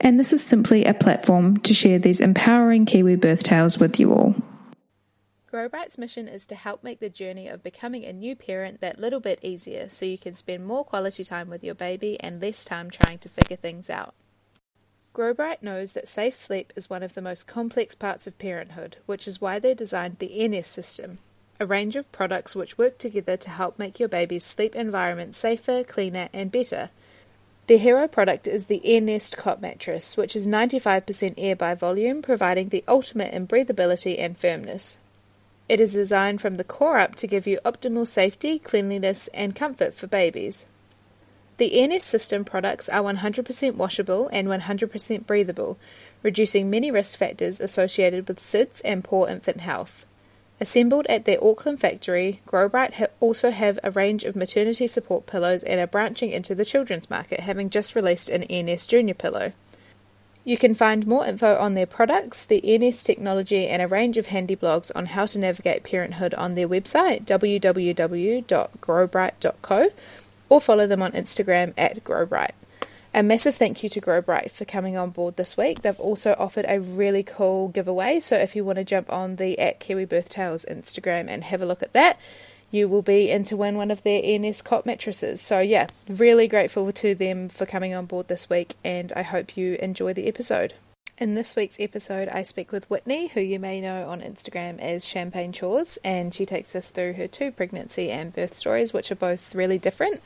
and this is simply a platform to share these empowering Kiwi birth tales with you all. GrowBright's mission is to help make the journey of becoming a new parent that little bit easier so you can spend more quality time with your baby and less time trying to figure things out. GrowBright knows that safe sleep is one of the most complex parts of parenthood, which is why they designed the NS system, a range of products which work together to help make your baby's sleep environment safer, cleaner, and better. Their hero product is the AirNest cot mattress, which is 95% air by volume, providing the ultimate in breathability and firmness. It is designed from the core up to give you optimal safety, cleanliness, and comfort for babies. The AirNest system products are 100% washable and 100% breathable, reducing many risk factors associated with SIDS and poor infant health. Assembled at their Auckland factory, GrowBright also have a range of maternity support pillows and are branching into the children's market, having just released an AirNest Junior pillow. You can find more info on their products, the AirNest technology, and a range of handy blogs on how to navigate parenthood on their website, www.growbright.co, or follow them on Instagram at GrowBright. A massive thank you to GrowBright for coming on board this week. They've also offered a really cool giveaway, so if you want to jump on the at Kiwi Birth Tales Instagram and have a look at that, you will be in to win one of their AirNest cot mattresses. So yeah, really grateful to them for coming on board this week, and I hope you enjoy the episode. In this week's episode, I speak with Whitney, who you may know on Instagram as Champagne Chores, and she takes us through her two pregnancy and birth stories, which are both really different.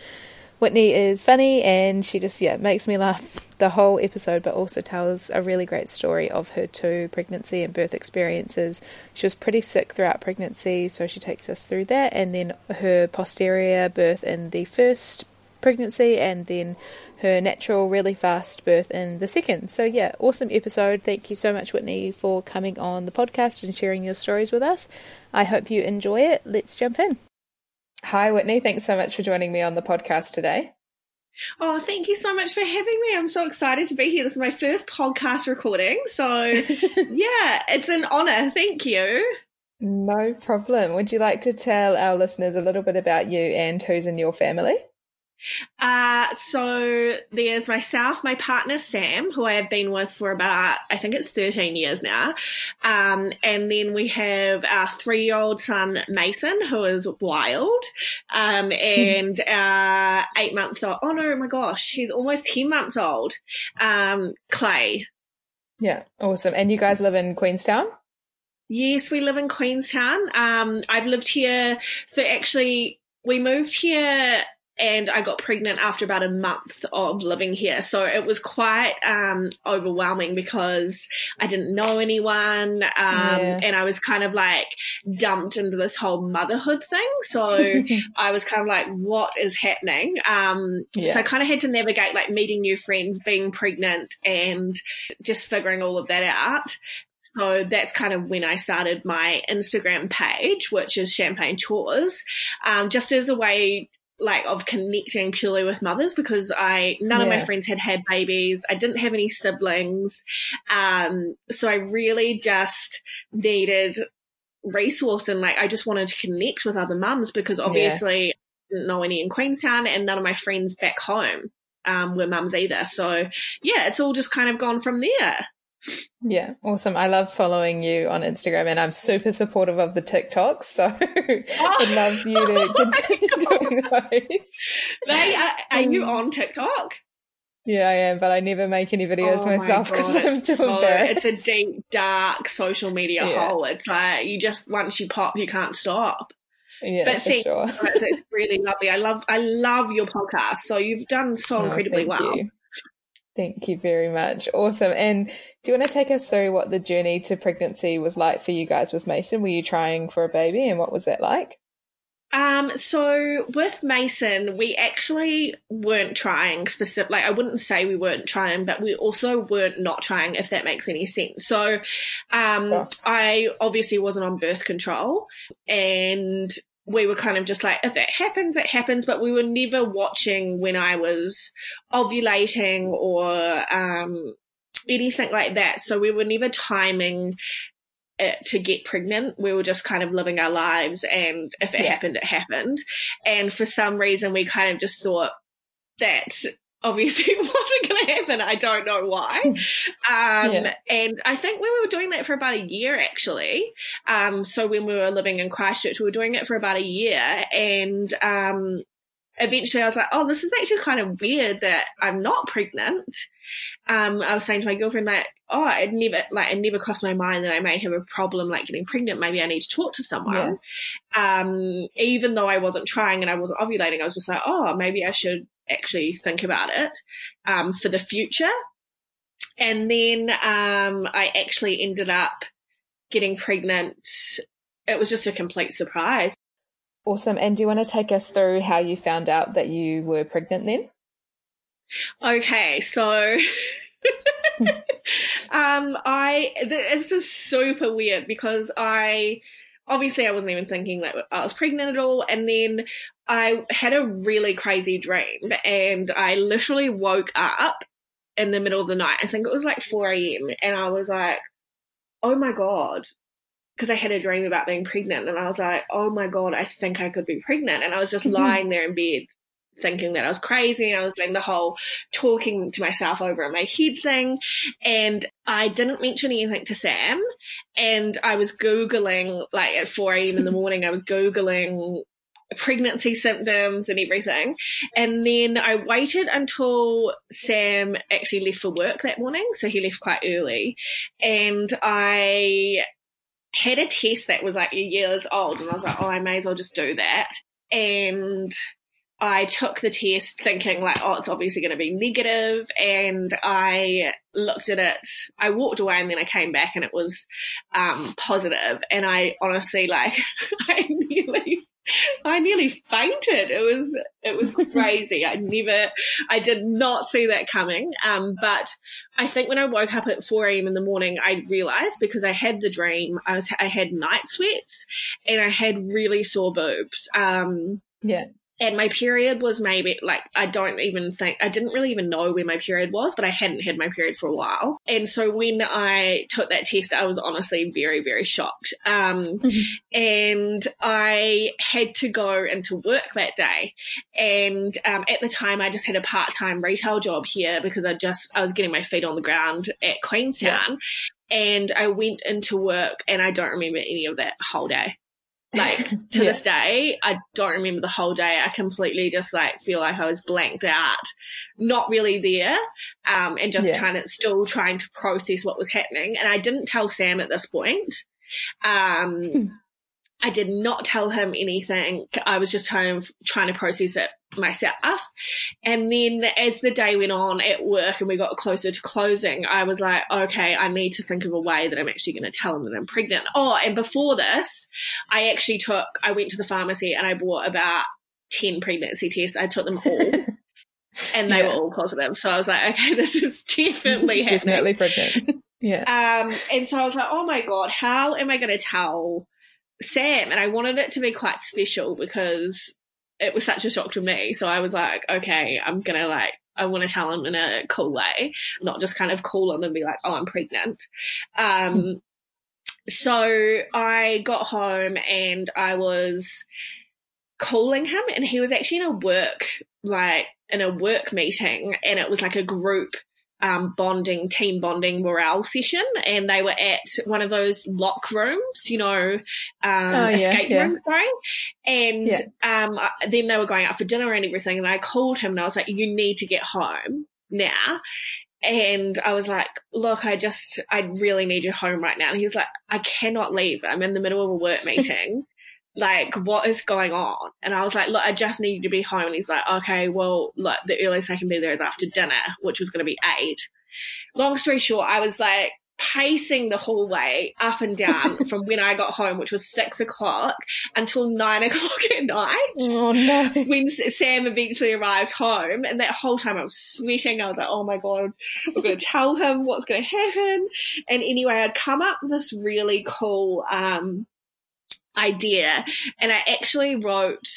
Whitney is funny and she just yeah makes me laugh the whole episode, but also tells a really great story of her two pregnancy and birth experiences. She was pretty sick throughout pregnancy, so she takes us through that, and then her posterior birth in the first pregnancy, and then her natural, really fast birth in the second. So, yeah, awesome episode. Thank you so much, Whitney, for coming on the podcast and sharing your stories with us. I hope you enjoy it. Let's jump in. Hi, Whitney. Thanks so much for joining me on the podcast today. Oh, thank you so much for having me. I'm so excited to be here. This is my first podcast recording. So, yeah, it's an honor. Thank you. No problem. Would you like to tell our listeners a little bit about you and who's in your family? Uh, so there's myself, my partner Sam, who I have been with for about, I think it's 13 years now. Um, and then we have our three year old son Mason, who is wild. Um, and our eight months old, oh no, my gosh, he's almost 10 months old, um, Clay. Yeah, awesome. And you guys live in Queenstown? Yes, we live in Queenstown. Um, I've lived here. So actually, we moved here and I got pregnant after about a month of living here. So it was quite um, overwhelming because I didn't know anyone, um, yeah. and I was kind of like dumped into this whole motherhood thing. So I was kind of like, "What is happening?" Um, yeah. So I kind of had to navigate like meeting new friends, being pregnant, and just figuring all of that out. So that's kind of when I started my Instagram page, which is Champagne Chores, um, just as a way like of connecting purely with mothers because I none yeah. of my friends had had babies. I didn't have any siblings, um, so I really just needed resource and like I just wanted to connect with other mums because obviously yeah. I didn't know any in Queenstown and none of my friends back home um, were mums either. So yeah, it's all just kind of gone from there. Yeah, awesome. I love following you on Instagram and I'm super supportive of the TikToks. So oh. I'd love you to continue doing those. They are, are you um, on TikTok? Yeah, I am, but I never make any videos oh myself because I'm too so, embarrassed. It's a deep, dark social media yeah. hole. It's like you just once you pop, you can't stop. Yeah, but for sure. it's really lovely. I love, I love your podcast. So you've done so oh, incredibly well. You. Thank you very much. Awesome. And do you want to take us through what the journey to pregnancy was like for you guys with Mason? Were you trying for a baby, and what was that like? Um, so with Mason, we actually weren't trying specific, like I wouldn't say we weren't trying, but we also weren't not trying, if that makes any sense. So, um, yeah. I obviously wasn't on birth control and we were kind of just like, if it happens, it happens, but we were never watching when I was ovulating or, um, anything like that. So we were never timing it to get pregnant. We were just kind of living our lives, and if it yeah. happened, it happened. And for some reason, we kind of just thought that obviously it wasn't going to happen. I don't know why. Um, yeah. And I think we were doing that for about a year, actually. Um, so when we were living in Christchurch, we were doing it for about a year. And um, eventually I was like, oh, this is actually kind of weird that I'm not pregnant. Um, I was saying to my girlfriend, like, oh, it never, like, it never crossed my mind that I may have a problem, like, getting pregnant. Maybe I need to talk to someone. Yeah. Um, even though I wasn't trying and I wasn't ovulating, I was just like, oh, maybe I should actually think about it, um, for the future. And then, um, I actually ended up getting pregnant. It was just a complete surprise. Awesome. And do you want to take us through how you found out that you were pregnant then? Okay, so um I this is super weird because I obviously I wasn't even thinking that I was pregnant at all and then I had a really crazy dream and I literally woke up in the middle of the night. I think it was like 4 a.m. and I was like, "Oh my god, because I had a dream about being pregnant and I was like, oh my God, I think I could be pregnant. And I was just mm-hmm. lying there in bed thinking that I was crazy and I was doing the whole talking to myself over in my head thing. And I didn't mention anything to Sam. And I was Googling, like at 4 a.m. in the morning, I was Googling pregnancy symptoms and everything. And then I waited until Sam actually left for work that morning. So he left quite early. And I had a test that was like years old, and I was like, oh, I may as well just do that. And I took the test thinking like, oh, it's obviously going to be negative, and I looked at it. I walked away, and then I came back, and it was um, positive. And I honestly like, I nearly I nearly fainted. It was it was crazy. I never I did not see that coming. Um, but I think when I woke up at 4 a.m. in the morning, I realized because I had the dream, I was I had night sweats and I had really sore boobs. Um, yeah and my period was maybe like I don't even think I didn't really even know where my period was, but I hadn't had my period for a while. And so when I took that test, I was honestly very, very shocked. Um, mm-hmm. and I had to go into work that day. And um, at the time, I just had a part time retail job here because I just I was getting my feet on the ground at Queenstown. Yeah. And I went into work and I don't remember any of that whole day. Like to yeah. this day, I don't remember the whole day. I completely just like feel like I was blanked out, not really there, um, and just yeah. trying to still trying to process what was happening. And I didn't tell Sam at this point. Um, hmm. I did not tell him anything. I was just kind of trying to process it myself. And then as the day went on at work and we got closer to closing, I was like, okay, I need to think of a way that I'm actually going to tell him that I'm pregnant. Oh, and before this, I actually took, I went to the pharmacy and I bought about 10 pregnancy tests. I took them all. and they yeah. were all positive. So I was like, okay, this is definitely happening. Definitely pregnant. yeah. Um, and so I was like, oh my God, how am I going to tell Sam, and I wanted it to be quite special because it was such a shock to me. So I was like, okay, I'm gonna like, I want to tell him in a cool way, not just kind of call him and be like, oh, I'm pregnant. Um, so I got home and I was calling him, and he was actually in a work, like, in a work meeting, and it was like a group um, bonding, team bonding morale session, and they were at one of those lock rooms, you know, um, oh, yeah, escape yeah. room, sorry. And yeah. um, then they were going out for dinner and everything, and I called him and I was like, "You need to get home now. And I was like, look, I just, I really need you home right now. And he was like, I cannot leave. I'm in the middle of a work meeting. Like, what is going on? And I was like, look, I just need you to be home. And he's like, okay, well, look, the earliest I can be there is after dinner, which was going to be eight. Long story short, I was like, pacing the hallway up and down from when I got home, which was six o'clock, until nine o'clock at night. Oh no. When Sam eventually arrived home, and that whole time I was sweating. I was like, oh my God, we're going to tell him what's going to happen. And anyway, I'd come up with this really cool, um, idea. And I actually wrote,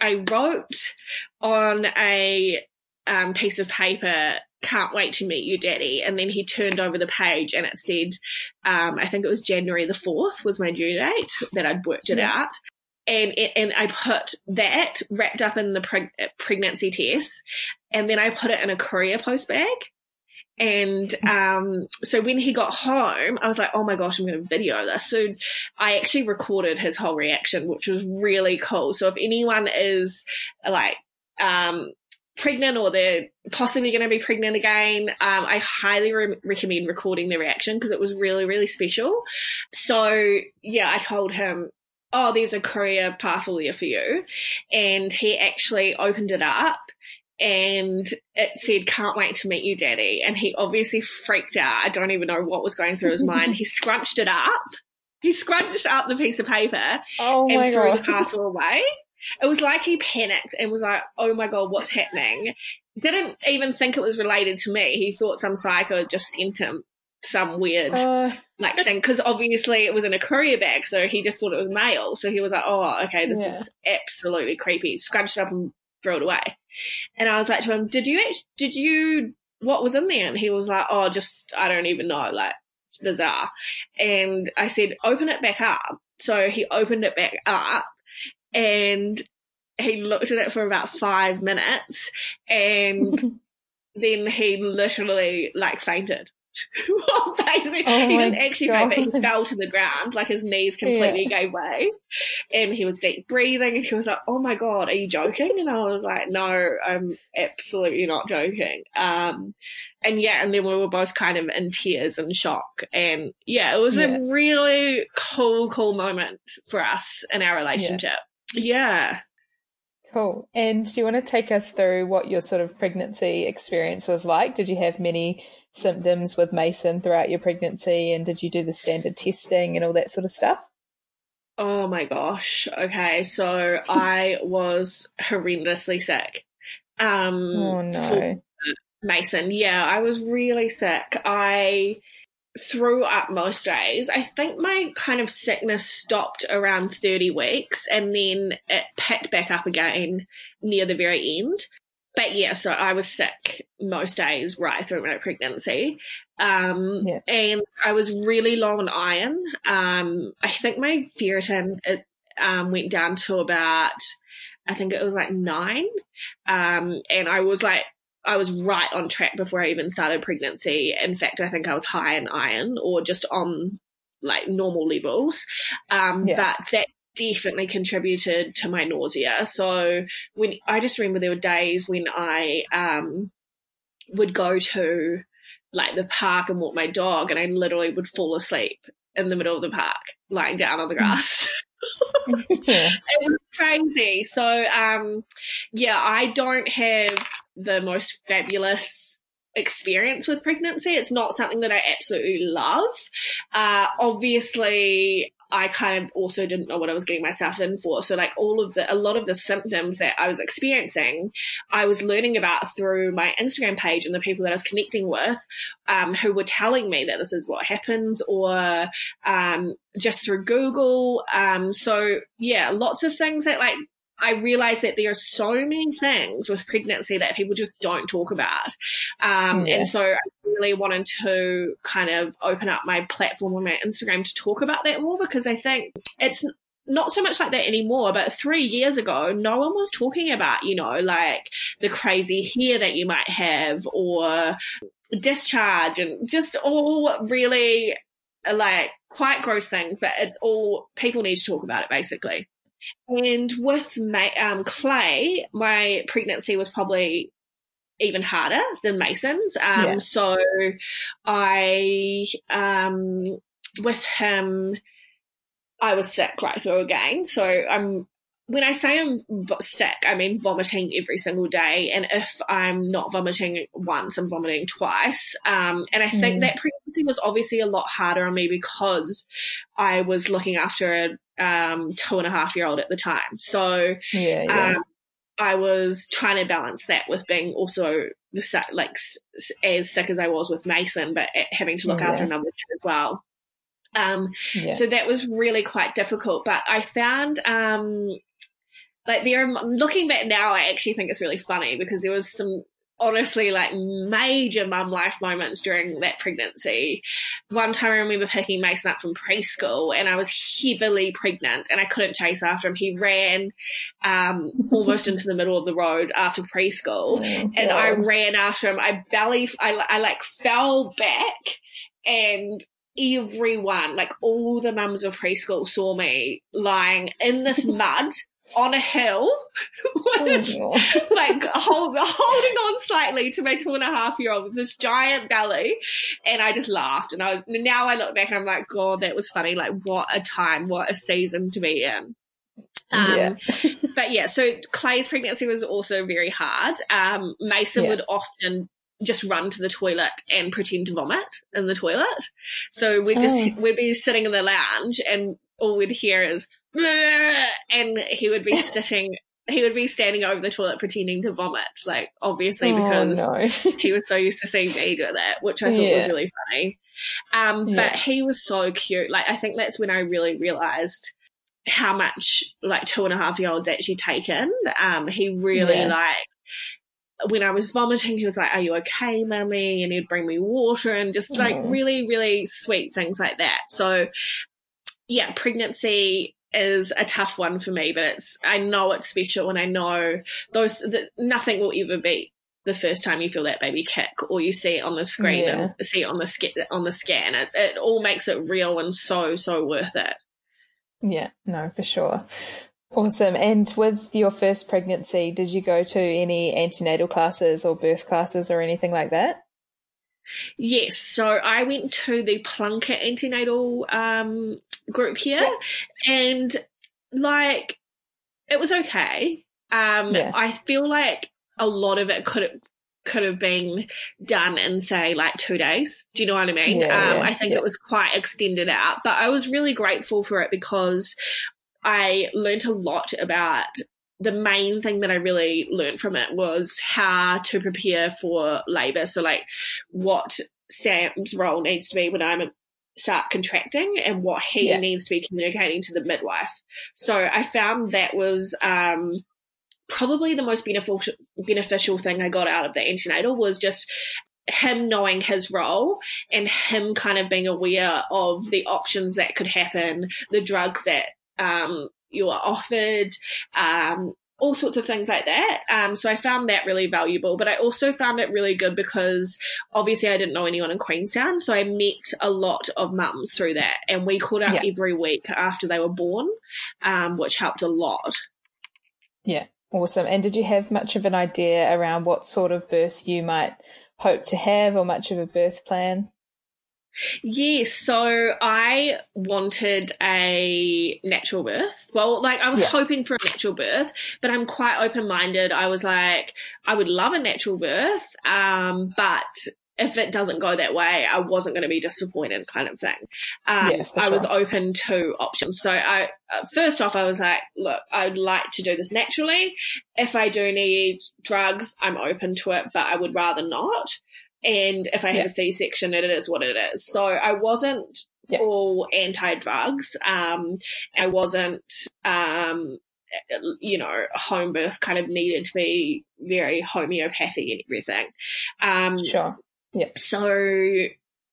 I wrote on a um, piece of paper can't wait to meet you, daddy. And then he turned over the page and it said, um, I think it was January the 4th was my due date that I'd worked it yeah. out. And, and I put that wrapped up in the preg- pregnancy test. And then I put it in a courier post bag. And um, so when he got home, I was like, oh my gosh, I'm going to video this. So I actually recorded his whole reaction, which was really cool. So if anyone is like, um, pregnant or they're possibly going to be pregnant again, um, I highly re- recommend recording the reaction because it was really, really special. So yeah, I told him, oh, there's a courier parcel there for you. And he actually opened it up and it said, can't wait to meet you, daddy. And he obviously freaked out. I don't even know what was going through his mind. He scrunched it up. He scrunched up the piece of paper oh and threw God. the parcel away. It was like he panicked and was like, oh my God, what's happening? Didn't even think it was related to me. He thought some psycho had just sent him some weird Uh, like thing because obviously it was in a courier bag, so he just thought it was mail. So he was like, "Oh, okay, this Yeah. is absolutely creepy." Scrunched it up and threw it away. And I was like to him, "Did you? Did you? What was in there?" And he was like, "Oh, just I don't even know. Like it's bizarre." And I said, "Open it back up." So he opened it back up, and he looked at it for about five minutes, and then he literally like fainted. Well, basically, Oh he didn't actually faint, but he fell to the ground, like his knees completely gave way, and he was deep breathing, and he was like, "Oh my god, are you joking?" And I was like, "No, I'm absolutely not joking." Um, and yeah, and then we were both kind of in tears and shock, and yeah, it was Yeah. a really cool, cool moment for us in our relationship. Yeah. Cool. And do you want to take us through what your sort of pregnancy experience was like? Did you have many symptoms with Mason throughout your pregnancy? And did you do the standard testing and all that sort of stuff? Oh my gosh. Okay, so I was horrendously sick. Um, Oh, no. Mason. Yeah, I was really sick. I threw up most days. I think my kind of sickness stopped around 30 weeks and then it picked back up again near the very end. But yeah, so I was sick most days right through my pregnancy. Um, Yeah. and I was really low on iron. Um, I think my ferritin, it, um, went down to about, I think it was like nine. Um, and I was like, I was right on track before I even started pregnancy. In fact, I think I was high in iron or just on like normal levels. Um, Yeah. but that definitely contributed to my nausea. So when I just remember there were days when I, um, would go to like the park and walk my dog and I literally would fall asleep in the middle of the park lying down on the grass. It was crazy. So, um, yeah, I don't have the most fabulous experience with pregnancy. It's not something that I absolutely love. Uh, obviously, I kind of also didn't know what I was getting myself in for. So, like, all of the, a lot of the symptoms that I was experiencing, I was learning about through my Instagram page and the people that I was connecting with, um, who were telling me that this is what happens or, um, just through Google. Um, so yeah, lots of things that like, I realized that there are so many things with pregnancy that people just don't talk about. Um, Yeah. and so I really wanted to kind of open up my platform on my Instagram to talk about that more because I think it's not so much like that anymore, but three years ago, no one was talking about, you know, like the crazy hair that you might have or discharge and just all really like quite gross things, but it's all people need to talk about it basically. And with my, um, Clay, my pregnancy was probably even harder than Mason's. Um, yeah. so I, um, with him, I was sick right through again. So I'm when I say I'm sick, I mean vomiting every single day. And if I'm not vomiting once, I'm vomiting twice. Um, and I think mm. that pregnancy was obviously a lot harder on me because I was looking after a um, two and a half year old at the time. So yeah, yeah. Um, I was trying to balance that with being also the like as sick as I was with Mason, but having to look yeah. after another kid as well. Um, yeah. So that was really quite difficult. But I found um, like there are looking back now, I actually think it's really funny because there was some honestly like major mum life moments during that pregnancy. One time I remember picking Mason up from preschool and I was heavily pregnant and I couldn't chase after him. He ran um, almost into the middle of the road after preschool oh, and I ran after him. I belly, I, I like fell back and everyone, like all the mums of preschool saw me lying in this mud on a hill, oh, like hold, holding on slightly to my two and a half year old with this giant belly. And I just laughed. And I, now I look back and I'm like, God, that was funny. Like, what a time, what a season to be in. Um, yeah. but yeah, so Clay's pregnancy was also very hard. Um, Mason yeah. would often just run to the toilet and pretend to vomit in the toilet. So we'd just, oh. we'd be sitting in the lounge and all we'd hear is, and he would be sitting he would be standing over the toilet pretending to vomit, like obviously oh, because no. he was so used to seeing me do that, which I thought yeah. was really funny. Um, yeah. but he was so cute. Like I think that's when I really realized how much like two and a half year olds actually take in. Um, he really yeah. like when I was vomiting, he was like, "Are you okay, mummy?" And he'd bring me water and just like really, really sweet things like that. So, yeah, pregnancy is a tough one for me, but it's I know it's special, and I know those that nothing will ever beat the first time you feel that baby kick or you see it on the screen yeah. and see it on the sc- on the scan. It, it all makes it real and so so worth it. Yeah, no, for sure. Awesome. And with your first pregnancy, did you go to any antenatal classes or birth classes or anything like that? Yes, so I went to the Plunket antenatal um, group here, yeah. and like it was okay. Um, yeah. I feel like a lot of it could have could have been done in say like two days. Do you know what I mean? Yeah, um, I think it was quite extended out, but I was really grateful for it because I learned a lot about the main thing that I really learned from it was how to prepare for labor. So like what Sam's role needs to be when I'm start contracting and what he yeah. needs to be communicating to the midwife. So I found that was um, probably the most beneficial beneficial thing I got out of the antenatal was just him knowing his role and him kind of being aware of the options that could happen, the drugs that um, you are offered, um, all sorts of things like that. Um, so I found that really valuable, but I also found it really good because obviously I didn't know anyone in Queenstown. So I met a lot of mums through that and we called out yeah. every week after they were born, um, which helped a lot. Yeah. Awesome. And did you have much of an idea around what sort of birth you might hope to have or much of a birth plan? Yes, so I wanted a natural birth. Well, like I was yeah. hoping for a natural birth, but I'm quite open minded. I was like, I would love a natural birth, um, but if it doesn't go that way, I wasn't going to be disappointed, kind of thing. Um, yeah, I was open to options. So I, first off, I was like, look, I'd like to do this naturally. If I do need drugs, I'm open to it, but I would rather not. And if I had yeah. a C section, it is what it is. So I wasn't yeah. all anti drugs. Um, I wasn't, um, you know, home birth kind of needed to be very homeopathic and everything. Um, sure. Yeah. So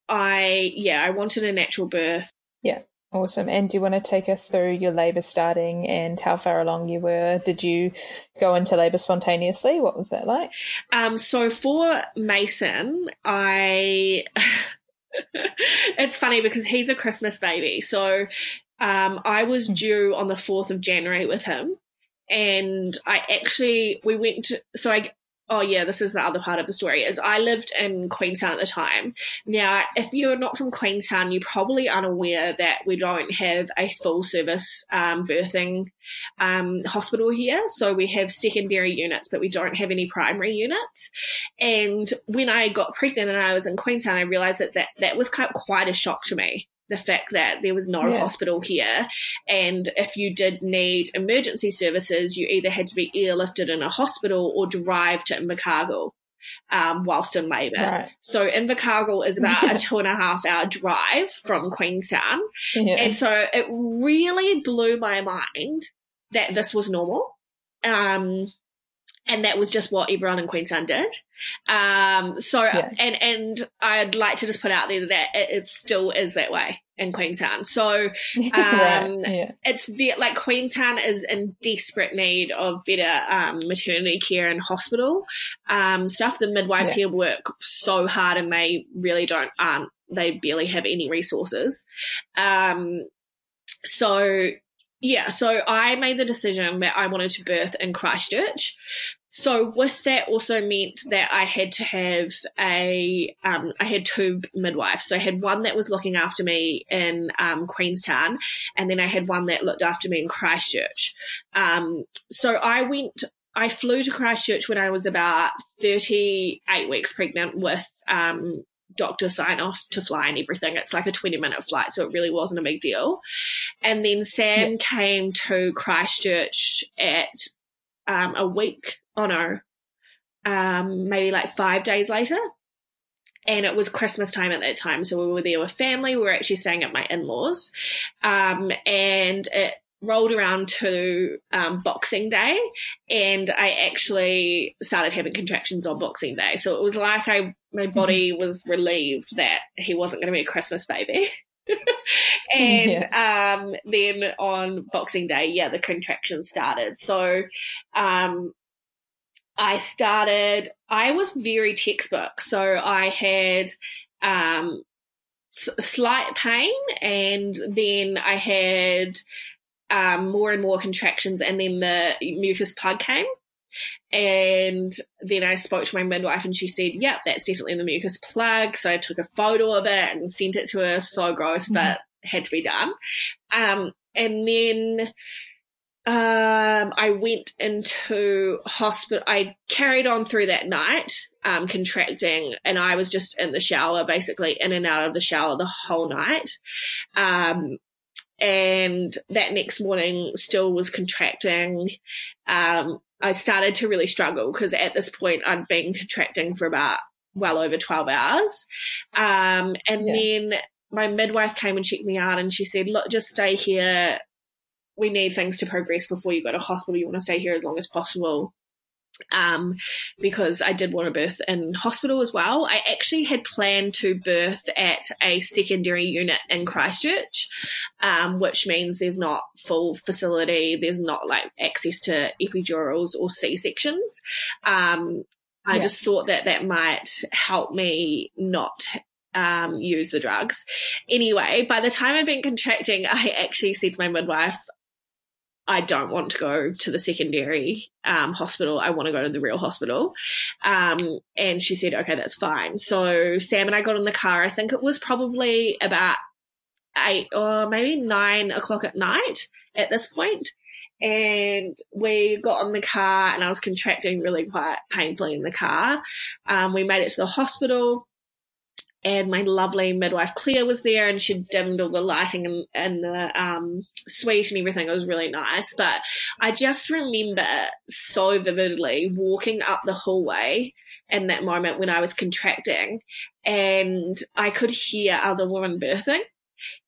I, yeah, I wanted a natural birth. Yeah. Awesome. And do you want to take us through your labour starting and how far along you were? Did you go into labour spontaneously? What was that like? Um, so for Mason, I. it's funny because he's a Christmas baby. So um, I was hmm. due on the 4th of January with him. And I actually, we went to, so I oh yeah, this is the other part of the story, is I lived in Queenstown at the time. Now, if you're not from Queenstown, you're probably unaware that we don't have a full service um, birthing um, hospital here. So we have secondary units, but we don't have any primary units. And when I got pregnant and I was in Queenstown, I realized that that, that was quite a shock to me the fact that there was no yeah. hospital here. And if you did need emergency services, you either had to be airlifted in a hospital or drive to Invercargill. Um, whilst in labour. Right. So Invercargill is about a two and a half hour drive from Queenstown. Yeah. And so it really blew my mind that this was normal. Um, and that was just what everyone in Queenstown did. Um, so, yeah. and, and I'd like to just put out there that it, it still is that way in Queenstown. So, um, right. yeah. it's the, like Queenstown is in desperate need of better, um, maternity care and hospital, um, stuff. The midwives yeah. here work so hard and they really don't, um, they barely have any resources. Um, so yeah, so I made the decision that I wanted to birth in Christchurch. So with that also meant that I had to have a, um, I had two midwives. So I had one that was looking after me in um, Queenstown, and then I had one that looked after me in Christchurch. Um, so I went I flew to Christchurch when I was about 38 weeks pregnant with um, doctor sign off to fly and everything. It's like a 20 minute flight, so it really wasn't a big deal. And then Sam yeah. came to Christchurch at um, a week, oh no, um, maybe like five days later. And it was Christmas time at that time. So we were there with family. We were actually staying at my in laws. Um, and it rolled around to um, Boxing Day, and I actually started having contractions on Boxing Day. So it was like I my body was relieved that he wasn't going to be a Christmas baby. and yeah. um, then on Boxing Day, yeah, the contractions started. So um, I started. I was very textbook, so I had um, slight pain, and then I had um, more and more contractions, and then the mucus plug came. And then I spoke to my midwife, and she said, "Yep, that's definitely the mucus plug." So I took a photo of it and sent it to her. So gross, mm-hmm. but had to be done. Um, and then um, I went into hospital. I carried on through that night, um, contracting, and I was just in the shower, basically in and out of the shower the whole night. Um, and that next morning still was contracting. Um, I started to really struggle because at this point I'd been contracting for about well over 12 hours. Um, and yeah. then my midwife came and checked me out and she said, look, just stay here. We need things to progress before you go to hospital. You want to stay here as long as possible um, because I did want to birth in hospital as well. I actually had planned to birth at a secondary unit in Christchurch, um, which means there's not full facility, there's not like access to epidurals or C sections. Um, I yeah. just thought that that might help me not um, use the drugs. Anyway, by the time I'd been contracting, I actually said to my midwife, I don't want to go to the secondary um, hospital. I want to go to the real hospital. Um, and she said, okay, that's fine. So Sam and I got in the car. I think it was probably about eight or maybe nine o'clock at night at this point. And we got in the car and I was contracting really quite painfully in the car. Um, we made it to the hospital and my lovely midwife Claire was there and she dimmed all the lighting and, and the um, suite and everything. It was really nice. But I just remember so vividly walking up the hallway in that moment when I was contracting and I could hear other women birthing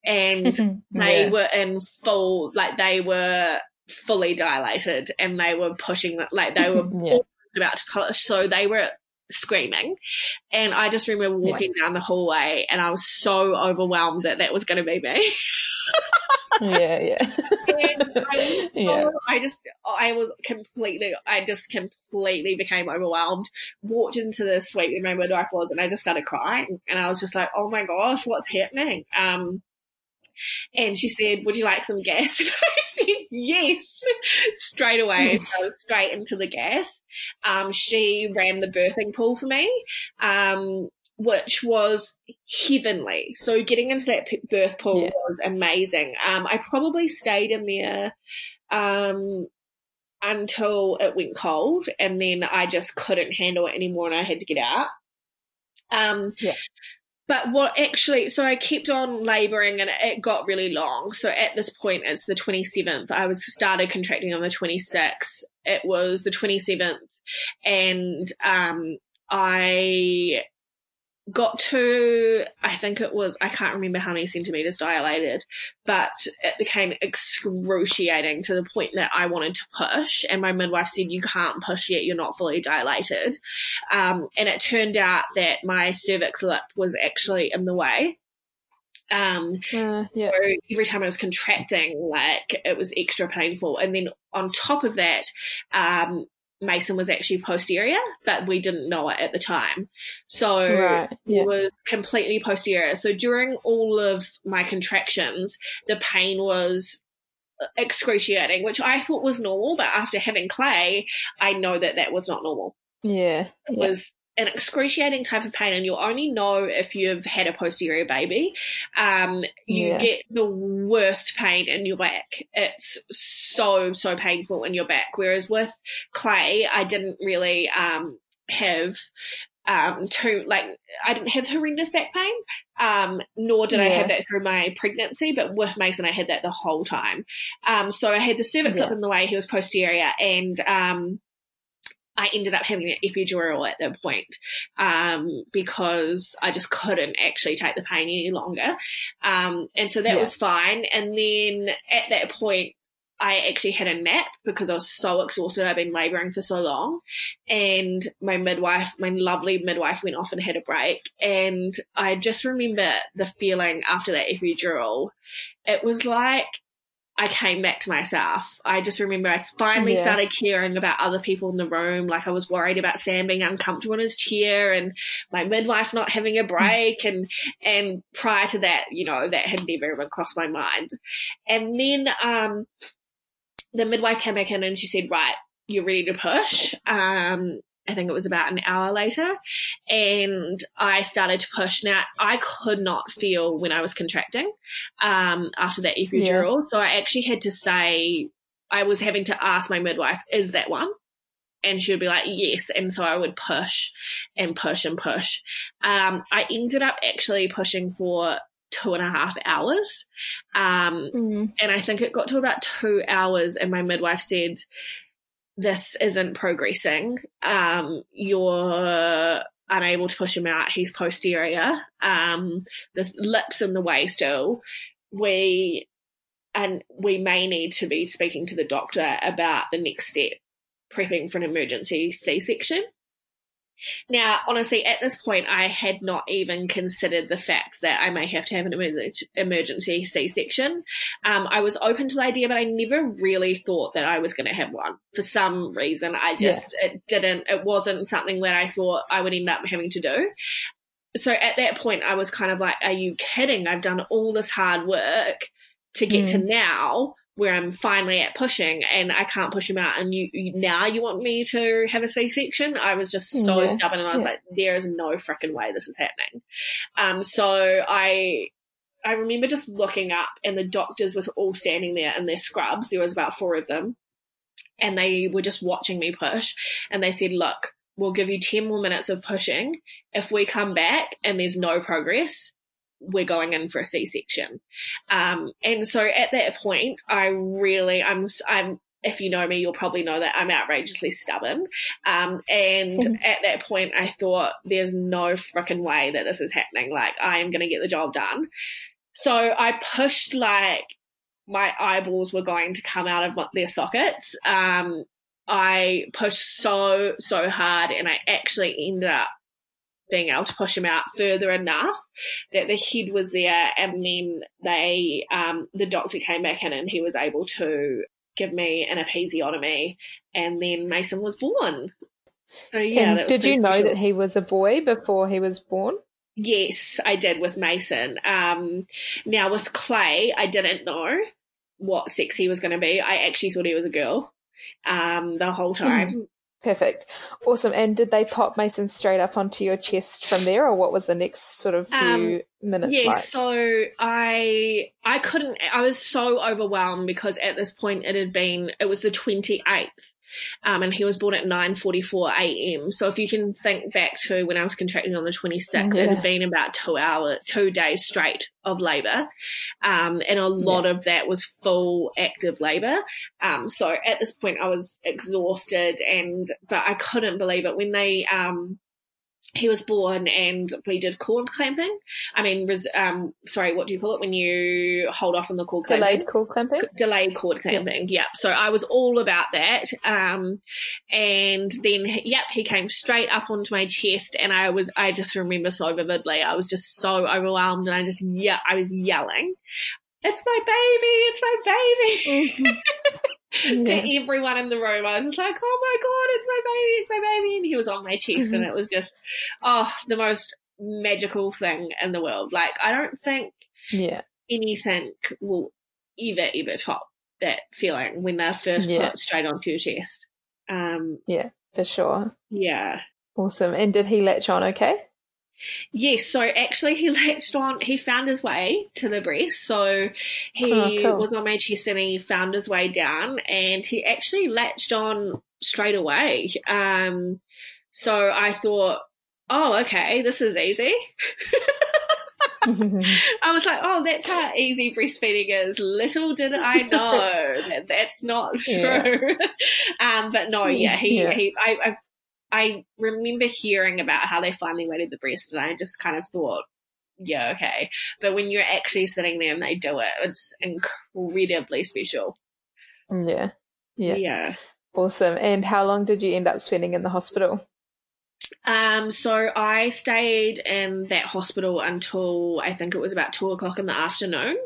and they were in full, like they were fully dilated and they were pushing, like they were yeah. about to push. So they were screaming. And I just remember walking yeah. down the hallway and I was so overwhelmed that that was going to be me. yeah, yeah. I, yeah. I just, I was completely, I just completely became overwhelmed. Walked into the suite where my midwife was and I just started crying. And I was just like, oh my gosh, what's happening? Um, and she said, "Would you like some gas?" And I said, "Yes." straight away, so straight into the gas. Um, she ran the birthing pool for me. Um, which was heavenly. So getting into that birth pool yeah. was amazing. Um, I probably stayed in there um, until it went cold, and then I just couldn't handle it anymore, and I had to get out. Um, yeah. But what actually, so I kept on laboring and it got really long. So at this point, it's the 27th. I was started contracting on the 26th. It was the 27th and, um, I got to, I think it was, I can't remember how many centimeters dilated, but it became excruciating to the point that I wanted to push. And my midwife said, You can't push yet, you're not fully dilated. Um, and it turned out that my cervix lip was actually in the way. Um, uh, yeah. so every time I was contracting, like it was extra painful. And then on top of that, um, Mason was actually posterior, but we didn't know it at the time. So right, yeah. it was completely posterior. So during all of my contractions, the pain was uh, excruciating, which I thought was normal, but after having Clay, I know that that was not normal. Yeah. It yeah. was an excruciating type of pain, and you'll only know if you've had a posterior baby. Um, you yeah. get the worst pain in your back. It's so so painful in your back. Whereas with Clay, I didn't really um, have um, to like I didn't have horrendous back pain, um, nor did yeah. I have that through my pregnancy. But with Mason, I had that the whole time. Um, so I had the cervix yeah. up in the way; he was posterior, and um, I ended up having an epidural at that point um, because I just couldn't actually take the pain any longer. Um, and so that yeah. was fine. And then at that point, I actually had a nap because I was so exhausted. I'd been laboring for so long. And my midwife, my lovely midwife, went off and had a break. And I just remember the feeling after that epidural. It was like I came back to myself. I just remember I finally yeah. started caring about other people in the room. Like I was worried about Sam being uncomfortable in his chair and my midwife not having a break. and, and prior to that, you know, that had never even crossed my mind. And then, um, the midwife came back in and she said, right, you're ready to push. Um, I think it was about an hour later. And I started to push. Now, I could not feel when I was contracting um, after that epidural. Yeah. So I actually had to say, I was having to ask my midwife, is that one? And she would be like, yes. And so I would push and push and push. Um, I ended up actually pushing for two and a half hours. Um, mm. And I think it got to about two hours, and my midwife said, this isn't progressing. Um, you're unable to push him out. He's posterior. Um, the lips in the way still. We, and we may need to be speaking to the doctor about the next step, prepping for an emergency C-section. Now, honestly, at this point, I had not even considered the fact that I may have to have an emergency C-section. Um, I was open to the idea, but I never really thought that I was going to have one. For some reason, I just yeah. it didn't. It wasn't something that I thought I would end up having to do. So at that point, I was kind of like, "Are you kidding? I've done all this hard work to get mm. to now." Where I'm finally at pushing and I can't push him out and you, you now you want me to have a C-section. I was just so yeah. stubborn and I was yeah. like, there is no freaking way this is happening. Um, so I, I remember just looking up and the doctors were all standing there in their scrubs. There was about four of them and they were just watching me push and they said, look, we'll give you 10 more minutes of pushing. If we come back and there's no progress, we're going in for a C-section. Um, and so at that point, I really, I'm, I'm, if you know me, you'll probably know that I'm outrageously stubborn. Um, and mm. at that point, I thought there's no freaking way that this is happening. Like, I am going to get the job done. So I pushed like my eyeballs were going to come out of their sockets. Um, I pushed so, so hard and I actually ended up being able to push him out further enough that the head was there and then they um, the doctor came back in and he was able to give me an episiotomy and then Mason was born. So yeah, did you know that he was a boy before he was born? Yes, I did with Mason. Um, now with Clay, I didn't know what sex he was going to be. I actually thought he was a girl um, the whole time. Perfect. Awesome. And did they pop Mason straight up onto your chest from there, or what was the next sort of few um, minutes yeah, like? so I I couldn't I was so overwhelmed because at this point it had been it was the 28th um, and he was born at 9.44 a.m. So if you can think back to when I was contracting on the 26th, yeah. it had been about two hours, two days straight of labour. Um, and a lot yeah. of that was full active labour. Um, so at this point I was exhausted and, but I couldn't believe it when they, um, he was born and we did cord clamping. I mean, res, um, sorry, what do you call it when you hold off on the cord clamping? Delayed cord clamping? Delayed cord clamping, yeah. So I was all about that. Um, and then, yep, he came straight up onto my chest and I was, I just remember so vividly. I was just so overwhelmed and I just, yeah, I was yelling. It's my baby! It's my baby! Mm-hmm. to everyone in the room. I was just like, oh my God, it's my baby, it's my baby. And he was on my chest and mm-hmm. it was just, oh, the most magical thing in the world. Like, I don't think yeah. anything will ever, ever top that feeling when they're first yeah. put straight onto your chest. Um, yeah, for sure. Yeah. Awesome. And did he latch on okay? Yes, so actually he latched on, he found his way to the breast. So he oh, cool. was on my chest and he found his way down and he actually latched on straight away. Um, so I thought, oh, okay, this is easy. I was like, oh, that's how easy breastfeeding is. Little did I know that that's not true. Yeah. um, but no, yeah, he, yeah. he, I, I've I remember hearing about how they finally weighted the breast, and I just kind of thought, yeah, okay. But when you're actually sitting there and they do it, it's incredibly special. Yeah. Yeah. Yeah. Awesome. And how long did you end up spending in the hospital? Um, so I stayed in that hospital until I think it was about two o'clock in the afternoon.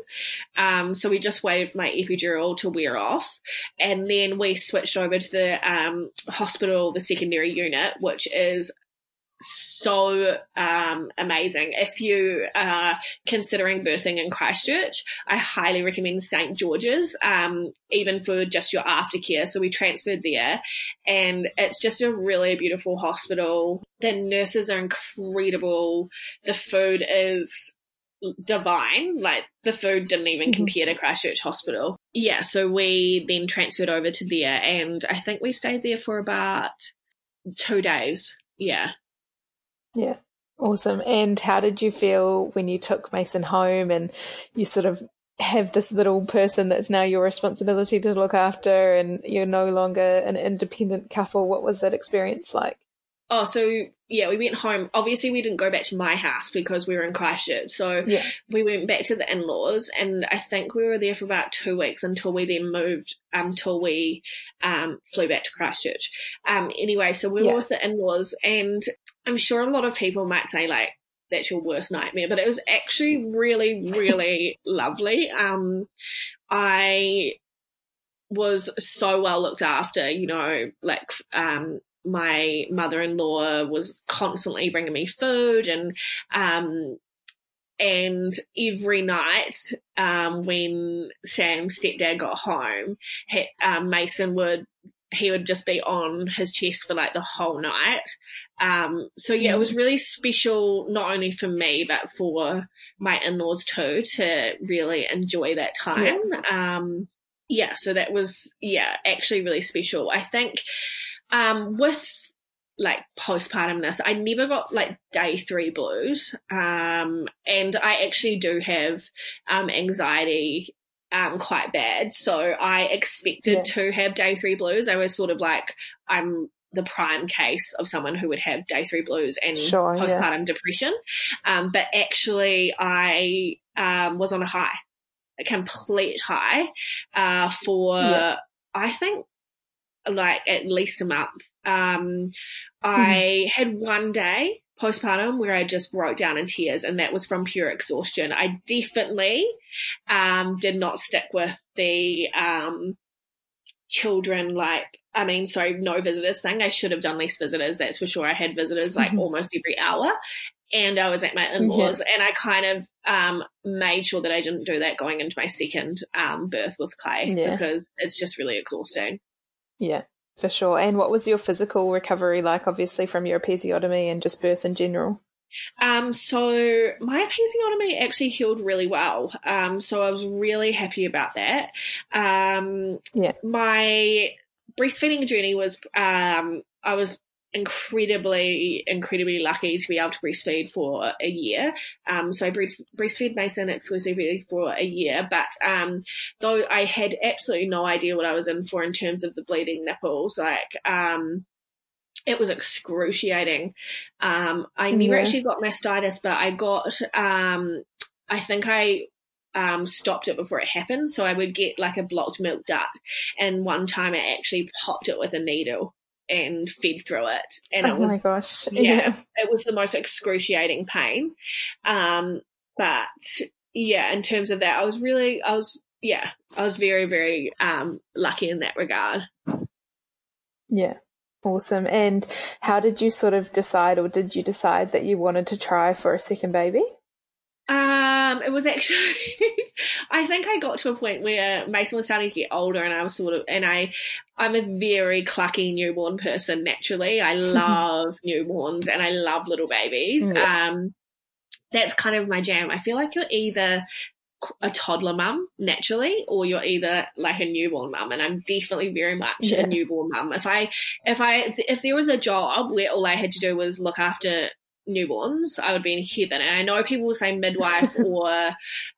Um, so we just waited for my epidural to wear off, and then we switched over to the um, hospital, the secondary unit, which is so um, amazing. If you are considering birthing in Christchurch, I highly recommend St George's, um, even for just your aftercare. So we transferred there, and it's just a really beautiful hospital. The nurses are incredible. The food is divine. Like the food didn't even mm-hmm. compare to Christchurch Hospital. Yeah, so we then transferred over to there, and I think we stayed there for about two days. Yeah. Yeah. Awesome. And how did you feel when you took Mason home and you sort of have this little person that's now your responsibility to look after and you're no longer an independent couple? What was that experience like? Oh, so yeah, we went home. Obviously, we didn't go back to my house because we were in Christchurch. So yeah. we went back to the in laws, and I think we were there for about two weeks until we then moved, until we um, flew back to Christchurch. Um, anyway, so we yeah. were with the in laws, and I'm sure a lot of people might say, like, that's your worst nightmare, but it was actually really, really lovely. Um, I was so well looked after, you know, like, um, my mother-in-law was constantly bringing me food and um and every night um when Sam's stepdad got home he, um, Mason would he would just be on his chest for like the whole night. Um, so yeah, it was really special, not only for me, but for my in-laws too, to really enjoy that time. Yeah. Um, yeah, so that was, yeah, actually really special. I think, um, with like postpartumness, I never got like day three blues. Um, and I actually do have, um, anxiety, um, quite bad. So I expected yeah. to have day three blues. I was sort of like, I'm the prime case of someone who would have day three blues and sure, postpartum yeah. depression. Um, but actually I, um, was on a high, a complete high, uh, for, yeah. I think like at least a month. Um, I had one day postpartum where I just broke down in tears and that was from pure exhaustion. I definitely, um, did not stick with the, um, children like, I mean, sorry, no visitors thing. I should have done less visitors. That's for sure. I had visitors like mm-hmm. almost every hour and I was at my in-laws yeah. and I kind of um, made sure that I didn't do that going into my second um, birth with Clay yeah. because it's just really exhausting. Yeah, for sure. And what was your physical recovery like, obviously, from your episiotomy and just birth in general? Um, so my episiotomy actually healed really well. Um, so I was really happy about that. Um, yeah. My breastfeeding journey was, um, I was incredibly, incredibly lucky to be able to breastfeed for a year. Um, so I breastfed Mason exclusively for a year, but, um, though I had absolutely no idea what I was in for in terms of the bleeding nipples, like, um, it was excruciating. Um, I never actually got mastitis, but I got, um, I think I um, stopped it before it happened. So I would get like a blocked milk duct. And one time I actually popped it with a needle and fed through it. And oh it was, my gosh. Yeah, yeah, It was the most excruciating pain. Um, but yeah, in terms of that, I was really, I was, yeah, I was very, very, um, lucky in that regard. Yeah. Awesome. And how did you sort of decide, or did you decide that you wanted to try for a second baby? Um, it was actually, I think I got to a point where Mason was starting to get older and I was sort of, and I, I'm a very clucky newborn person naturally. I love newborns and I love little babies. Yeah. Um, that's kind of my jam. I feel like you're either a toddler mum naturally or you're either like a newborn mum and I'm definitely very much yeah. a newborn mum. If I if I if there was a job where all I had to do was look after newborns, I would be in heaven. And I know people will say midwife or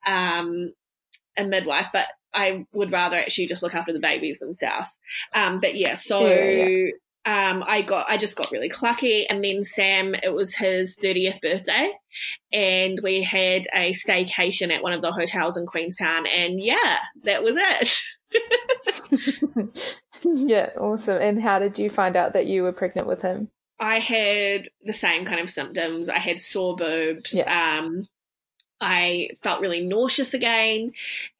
um a midwife, but I would rather actually just look after the babies themselves. Um but yeah, so yeah, yeah um, I got, I just got really clucky. And then Sam, it was his 30th birthday and we had a staycation at one of the hotels in Queenstown. And yeah, that was it. yeah, awesome. And how did you find out that you were pregnant with him? I had the same kind of symptoms. I had sore boobs. Yeah. Um, I felt really nauseous again.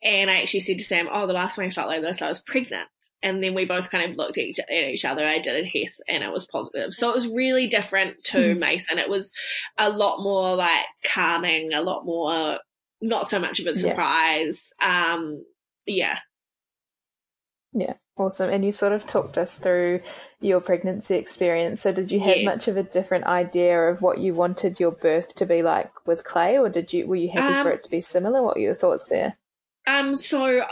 And I actually said to Sam, Oh, the last time I felt like this, I was pregnant and then we both kind of looked at each, at each, other. I did a test and it was positive. So it was really different to mm. Mason. It was a lot more like calming, a lot more, not so much of a surprise. Yeah. Um, yeah. Yeah. Awesome. And you sort of talked us through your pregnancy experience. So did you have yes. much of a different idea of what you wanted your birth to be like with Clay or did you, were you happy um, for it to be similar? What were your thoughts there? Um, so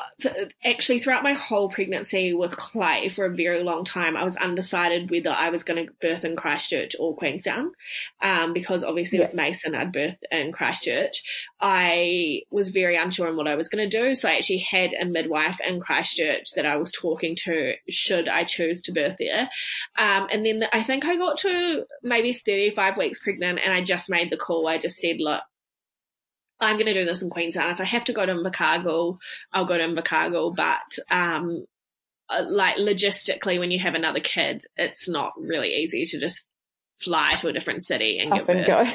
actually throughout my whole pregnancy with Clay for a very long time, I was undecided whether I was going to birth in Christchurch or Queenstown. Um, because obviously yeah. with Mason, I'd birth in Christchurch. I was very unsure on what I was going to do. So I actually had a midwife in Christchurch that I was talking to should I choose to birth there. Um, and then I think I got to maybe 35 weeks pregnant and I just made the call. I just said, look, I'm going to do this in Queenstown. If I have to go to Invercargill, I'll go to Invercargill. But um, uh, like logistically, when you have another kid, it's not really easy to just fly to a different city and Up and go. um,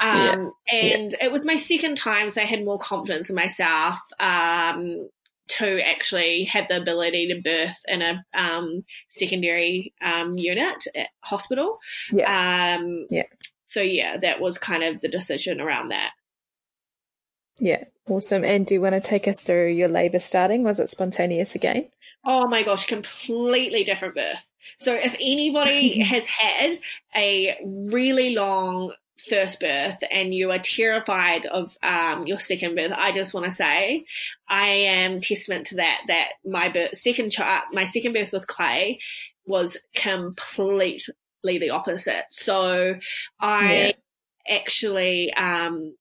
yeah. And yeah. it was my second time, so I had more confidence in myself. Um, to actually have the ability to birth in a um, secondary um, unit at hospital. Yeah. Um, yeah. So yeah, that was kind of the decision around that. Yeah, awesome. And do you want to take us through your labour starting? Was it spontaneous again? Oh my gosh, completely different birth. So if anybody has had a really long first birth and you are terrified of um, your second birth, I just want to say I am testament to that. That my birth, second child, my second birth with Clay was completely the opposite. So I yeah. actually um,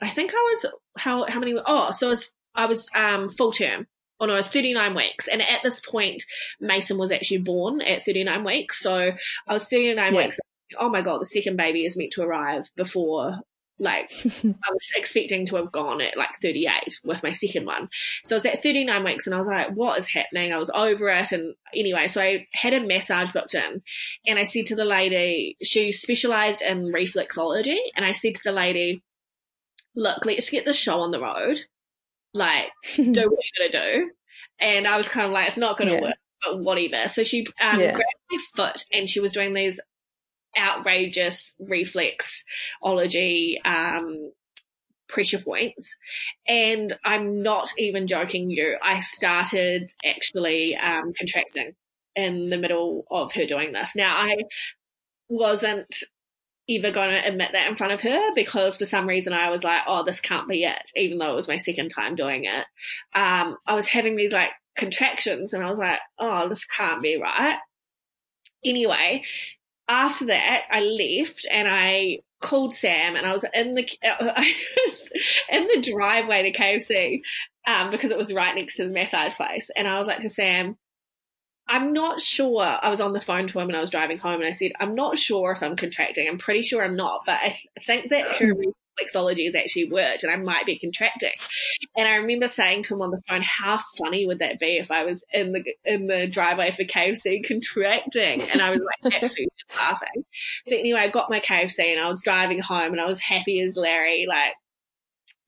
I think I was how how many? Oh, so I was I was um, full term. Oh no, I was 39 weeks. And at this point, Mason was actually born at 39 weeks. So I was 39 yeah. weeks. Oh my God, the second baby is meant to arrive before, like, I was expecting to have gone at like 38 with my second one. So I was at 39 weeks and I was like, what is happening? I was over it. And anyway, so I had a massage booked in and I said to the lady, she specialized in reflexology. And I said to the lady, look, let's get the show on the road. Like, do what you're gonna do. And I was kind of like, it's not gonna yeah. work, but whatever. So she um, yeah. grabbed my foot and she was doing these outrageous reflexology um, pressure points. And I'm not even joking you. I started actually um, contracting in the middle of her doing this. Now, I wasn't ever going to admit that in front of her because for some reason I was like, oh, this can't be it, even though it was my second time doing it. Um, I was having these like contractions and I was like, oh, this can't be right. Anyway, after that, I left and I called Sam and I was in the I was in the driveway to KFC um, because it was right next to the massage place, and I was like to Sam, I'm not sure. I was on the phone to him and I was driving home, and I said, I'm not sure if I'm contracting. I'm pretty sure I'm not, but I think that her reflexology has actually worked, and I might be contracting. And I remember saying to him on the phone, "How funny would that be if I was in the in the driveway for KFC contracting?" And I was like absolutely laughing. So anyway, I got my KFC and I was driving home, and I was happy as Larry, like.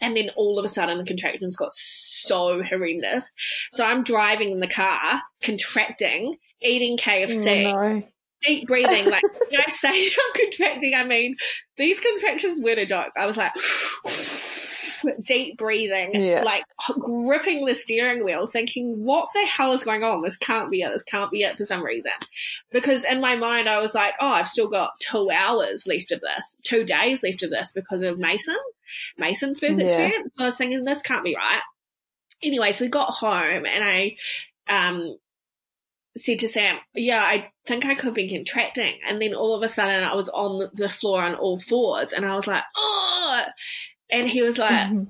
And then all of a sudden, the contractions got so horrendous. So I'm driving in the car, contracting, eating KFC. Oh, no deep breathing. Like when I say I'm contracting, I mean these contractions weren't a joke. I was like deep breathing, Yeah. like gripping the steering wheel, thinking, "What the hell is going on? This can't be it. This can't be it." For some reason, because in my mind I was like, "Oh, I've still got two hours left of this, two days left of this because of Mason, Mason's birth Yeah. experience." So I was thinking, "This can't be right." Anyway, so we got home and I um said to Sam, Yeah, I think I could be contracting. And then all of a sudden I was on the floor on all fours and I was like, Oh, and he was like, Mm-hmm.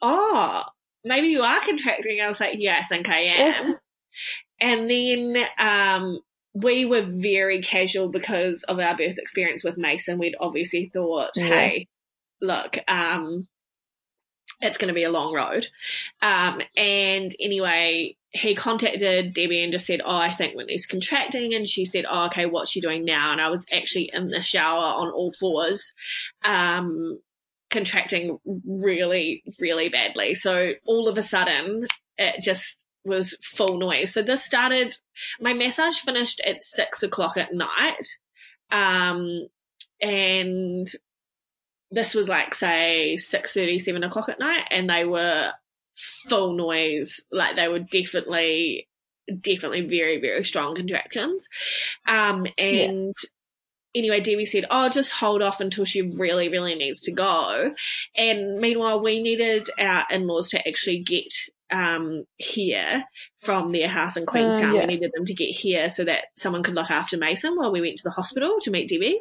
Oh, maybe you are contracting. I was like, Yeah, I think I am. and then, um, we were very casual because of our birth experience with Mason. We'd obviously thought, Yeah. Hey, look, um, it's going to be a long road. Um, and anyway, he contacted Debbie and just said, Oh, I think Whitney's contracting. And she said, Oh, okay, what's she doing now? And I was actually in the shower on all fours, um, contracting really, really badly. So all of a sudden, it just was full noise. So this started, my massage finished at six o'clock at night. Um, and this was like say six thirty, seven o'clock at night, and they were full noise. Like they were definitely, definitely very, very strong contractions. Um, and anyway, Debbie said, "Oh, just hold off until she really, really needs to go." And meanwhile, we needed our in-laws to actually get um here from their house in Queenstown. yeah. We needed them to get here so that someone could look after Mason while we went to the hospital to meet Debbie.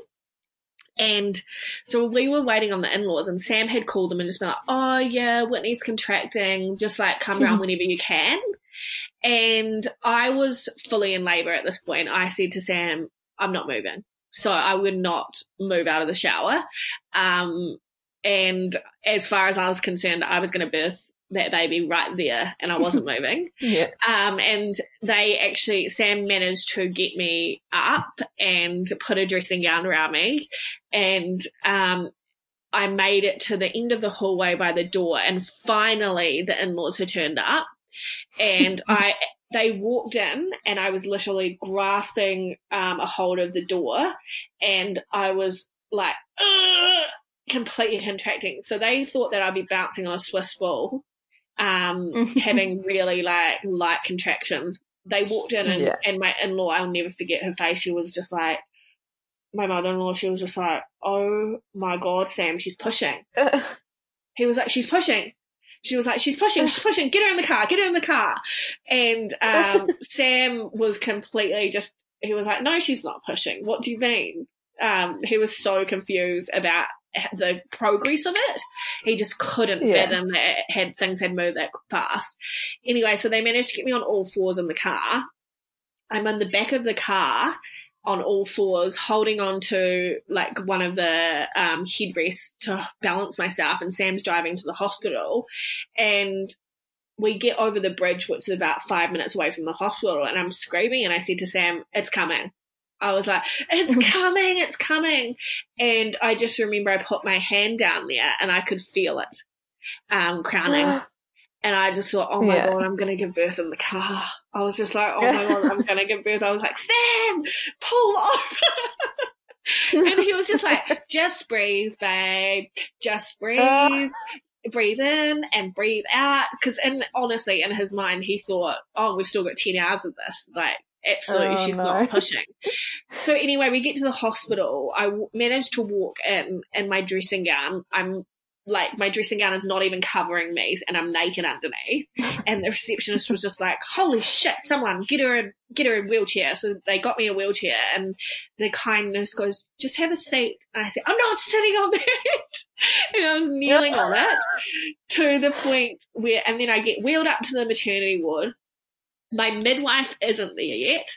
And so we were waiting on the in-laws and Sam had called them and just been like, oh yeah, Whitney's contracting, just like come around whenever you can. And I was fully in labor at this point. I said to Sam, I'm not moving. So I would not move out of the shower. Um, and as far as I was concerned, I was going to birth that baby right there and I wasn't moving. Yeah. Um, and they actually, Sam managed to get me up and put a dressing gown around me. And, um, I made it to the end of the hallway by the door and finally the in-laws had turned up and I, they walked in and I was literally grasping, um, a hold of the door and I was like, completely contracting. So they thought that I'd be bouncing on a Swiss ball um, having really like light contractions. They walked in and, Yeah. and my in-law, I'll never forget her face. She was just like, my mother-in-law, she was just like, oh my God, Sam, she's pushing. He was like, she's pushing. She was like, she's pushing, she's pushing, get her in the car, get her in the car. And um, Sam was completely just, he was like, no, she's not pushing. What do you mean? Um, he was so confused about the progress of it. He just couldn't Yeah. fathom that it had things had moved that fast. Anyway, so they managed to get me on all fours in the car. I'm in the back of the car on all fours, holding on to like one of the um, headrests to balance myself. And Sam's driving to the hospital, and we get over the bridge, which is about five minutes away from the hospital, and I'm screaming. And I said to Sam, "It's coming." I was like, "It's coming! It's coming!" And I just remember I put my hand down there, and I could feel it um, crowning. And I just thought, oh my Yeah. god, I'm gonna give birth in the car. I was just like, oh my god, I'm gonna give birth. I was like, Sam, pull over. and he was just like, just breathe, babe. Just breathe. Breathe in and breathe out. Cause, and honestly, in his mind, he thought, oh, we've still got 10 hours of this. Like, absolutely, oh, she's no. not pushing. so anyway, we get to the hospital. I w- managed to walk in in my dressing gown. I'm like my dressing gown is not even covering me and I'm naked underneath. And the receptionist was just like, holy shit, someone get her a, get her a wheelchair. So they got me a wheelchair and the kind nurse goes, just have a seat. And I said, I'm not sitting on that. and I was kneeling on it to the point where, and then I get wheeled up to the maternity ward. My midwife isn't there yet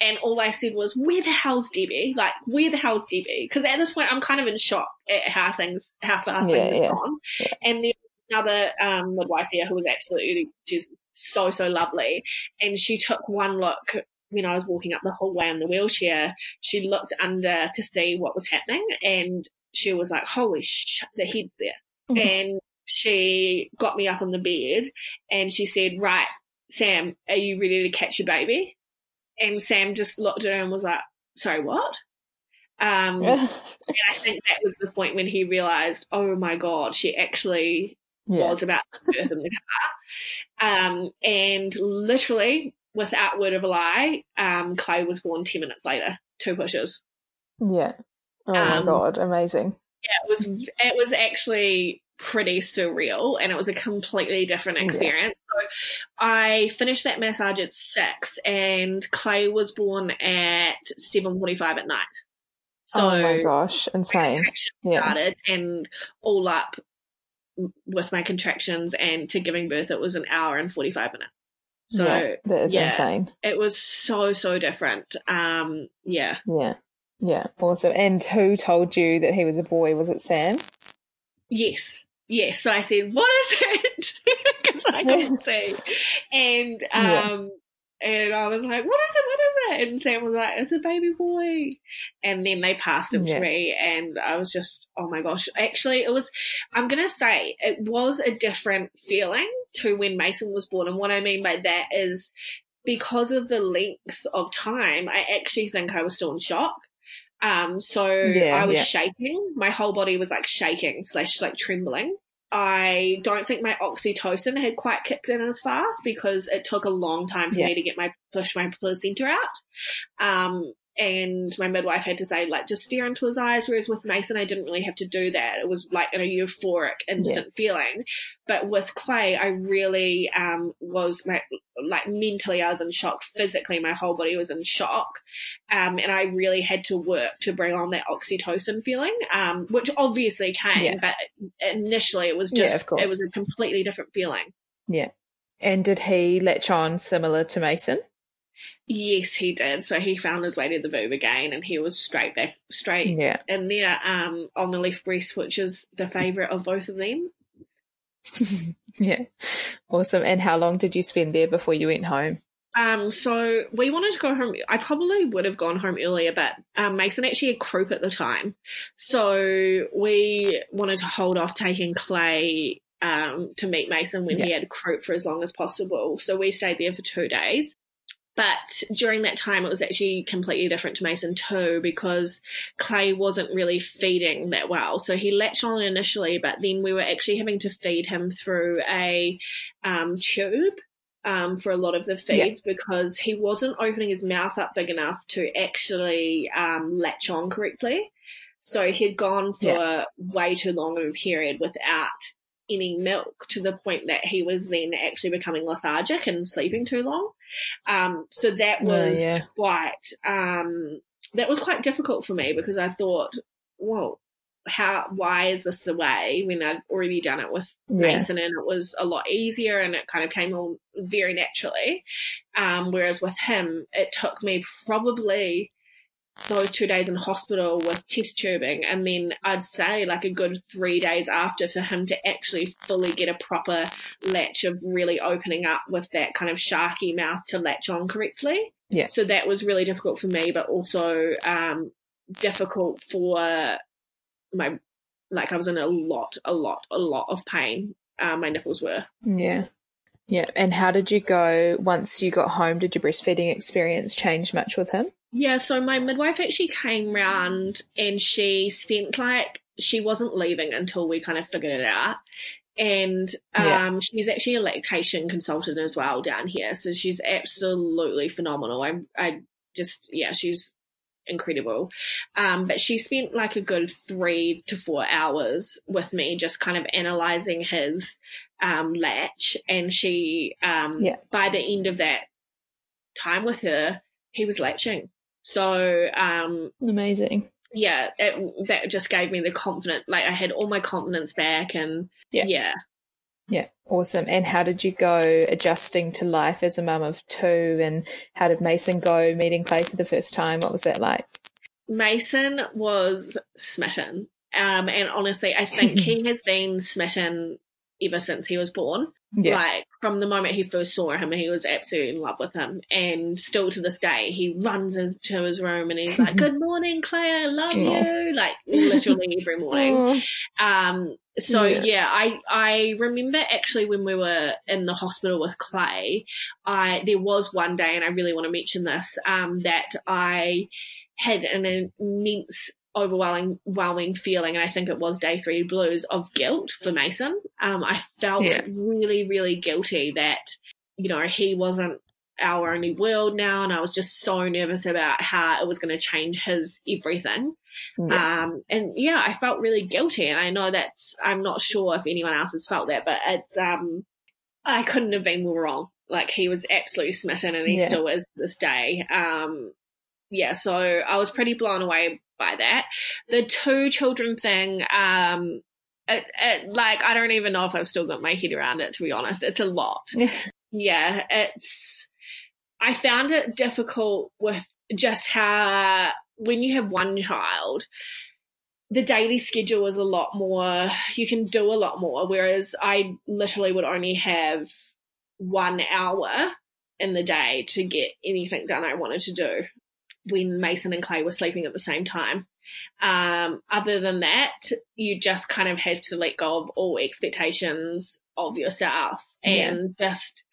and all I said was, "Where the hell's Debbie? Like, where the hell's Debbie?" Because at this point, I'm kind of in shock at how things, how fast yeah, things have gone. Yeah. And then another um, midwife here who was absolutely, she's so so lovely, and she took one look when I was walking up the hallway in the wheelchair. She looked under to see what was happening, and she was like, "Holy shit, the head's there!" Mm-hmm. and she got me up on the bed, and she said, "Right." Sam, are you ready to catch your baby? And Sam just looked at her and was like, "Sorry, what?" Um, and I think that was the point when he realized, "Oh my god, she actually yeah. was about to birth in the car." Um, and literally, without word of a lie, um, Clay was born ten minutes later, two pushes. Yeah. Oh my um, god, amazing. Yeah, it was. It was actually pretty surreal and it was a completely different experience. Yeah. So I finished that massage at six and Clay was born at 7.45 at night. So oh my gosh, insane. Yeah. Started and all up with my contractions and to giving birth, it was an hour and 45 minutes. So yeah, that is yeah, insane. It was so, so different. Um, yeah. Yeah. Yeah. Awesome. And who told you that he was a boy? Was it Sam? Yes. Yes. So I said, what is it? Because I couldn't see. And, um, yeah. and I was like, what is it? What is it? And Sam was like, it's a baby boy. And then they passed him yeah. to me and I was just, oh my gosh. Actually, it was, I'm going to say it was a different feeling to when Mason was born. And what I mean by that is because of the length of time, I actually think I was still in shock. Um, so yeah, I was yeah. shaking. My whole body was like shaking slash like trembling. I don't think my oxytocin had quite kicked in as fast because it took a long time for yeah. me to get my push my placenta out. Um, and my midwife had to say like just stare into his eyes whereas with mason i didn't really have to do that. It was like a euphoric instant yeah. feeling. But with clay i really um was my, like mentally i was in shock. Physically my whole body was in shock. Um and i really had to work to bring on that oxytocin feeling um which obviously came yeah. but initially it was just yeah, it was a completely different feeling. Yeah. And did he latch on similar to mason Yes, he did. So he found his way to the boob again, and he was straight back, straight yeah. in there um, on the left breast, which is the favourite of both of them. yeah, awesome. And how long did you spend there before you went home? Um, so we wanted to go home. I probably would have gone home earlier, but um, Mason actually had croup at the time, so we wanted to hold off taking Clay um, to meet Mason when yeah. he had croup for as long as possible. So we stayed there for two days. But during that time, it was actually completely different to Mason too, because Clay wasn't really feeding that well. So he latched on initially, but then we were actually having to feed him through a um, tube. Um, for a lot of the feeds yeah. because he wasn't opening his mouth up big enough to actually um, latch on correctly. So he'd gone for yeah. way too long of a period without any milk to the point that he was then actually becoming lethargic and sleeping too long. Um, so that oh, was yeah. quite, um, that was quite difficult for me because I thought, well, how, why is this the way when I'd already done it with Mason and it was a lot easier and it kind of came all very naturally. Um, whereas with him, it took me probably those two days in hospital with test tubing and then I'd say like a good three days after for him to actually fully get a proper latch of really opening up with that kind of sharky mouth to latch on correctly. Yeah. So that was really difficult for me, but also um, difficult for my like I was in a lot, a lot, a lot of pain. Uh, my nipples were. Yeah. Yeah. And how did you go once you got home? Did your breastfeeding experience change much with him? Yeah, so my midwife actually came round and she spent like she wasn't leaving until we kind of figured it out. And um, yeah. she's actually a lactation consultant as well down here. So she's absolutely phenomenal. I I just yeah, she's incredible. Um, but she spent like a good three to four hours with me, just kind of analyzing his um, latch. And she, um, yeah. by the end of that time with her, he was latching. So um, amazing. Yeah, it, that just gave me the confidence. Like I had all my confidence back, and yeah, yeah. Yeah, awesome. And how did you go adjusting to life as a mum of two? And how did Mason go meeting Clay for the first time? What was that like? Mason was smitten. Um, and honestly, I think he has been smitten ever since he was born. Yeah. Like from the moment he first saw him, he was absolutely in love with him. And still to this day, he runs into his room and he's like, Good morning, Clay, I love you. Like literally every morning. Um, so yeah. yeah. I I remember actually when we were in the hospital with Clay, I there was one day, and I really want to mention this, um, that I had an immense overwhelming overwhelming feeling and I think it was day three blues of guilt for Mason. Um, I felt yeah. really, really guilty that, you know, he wasn't our only world now and I was just so nervous about how it was going to change his everything. Yeah. Um, and yeah, I felt really guilty and I know that's, I'm not sure if anyone else has felt that, but it's, um, I couldn't have been more wrong. Like he was absolutely smitten and he yeah. still is to this day. Um, yeah, so I was pretty blown away by that. The two children thing, um, it, it, like I don't even know if I've still got my head around it. To be honest, it's a lot. yeah, it's. I found it difficult with just how when you have one child, the daily schedule is a lot more. You can do a lot more, whereas I literally would only have one hour in the day to get anything done I wanted to do when Mason and Clay were sleeping at the same time. Um, other than that, you just kind of have to let go of all expectations of yourself and yeah. just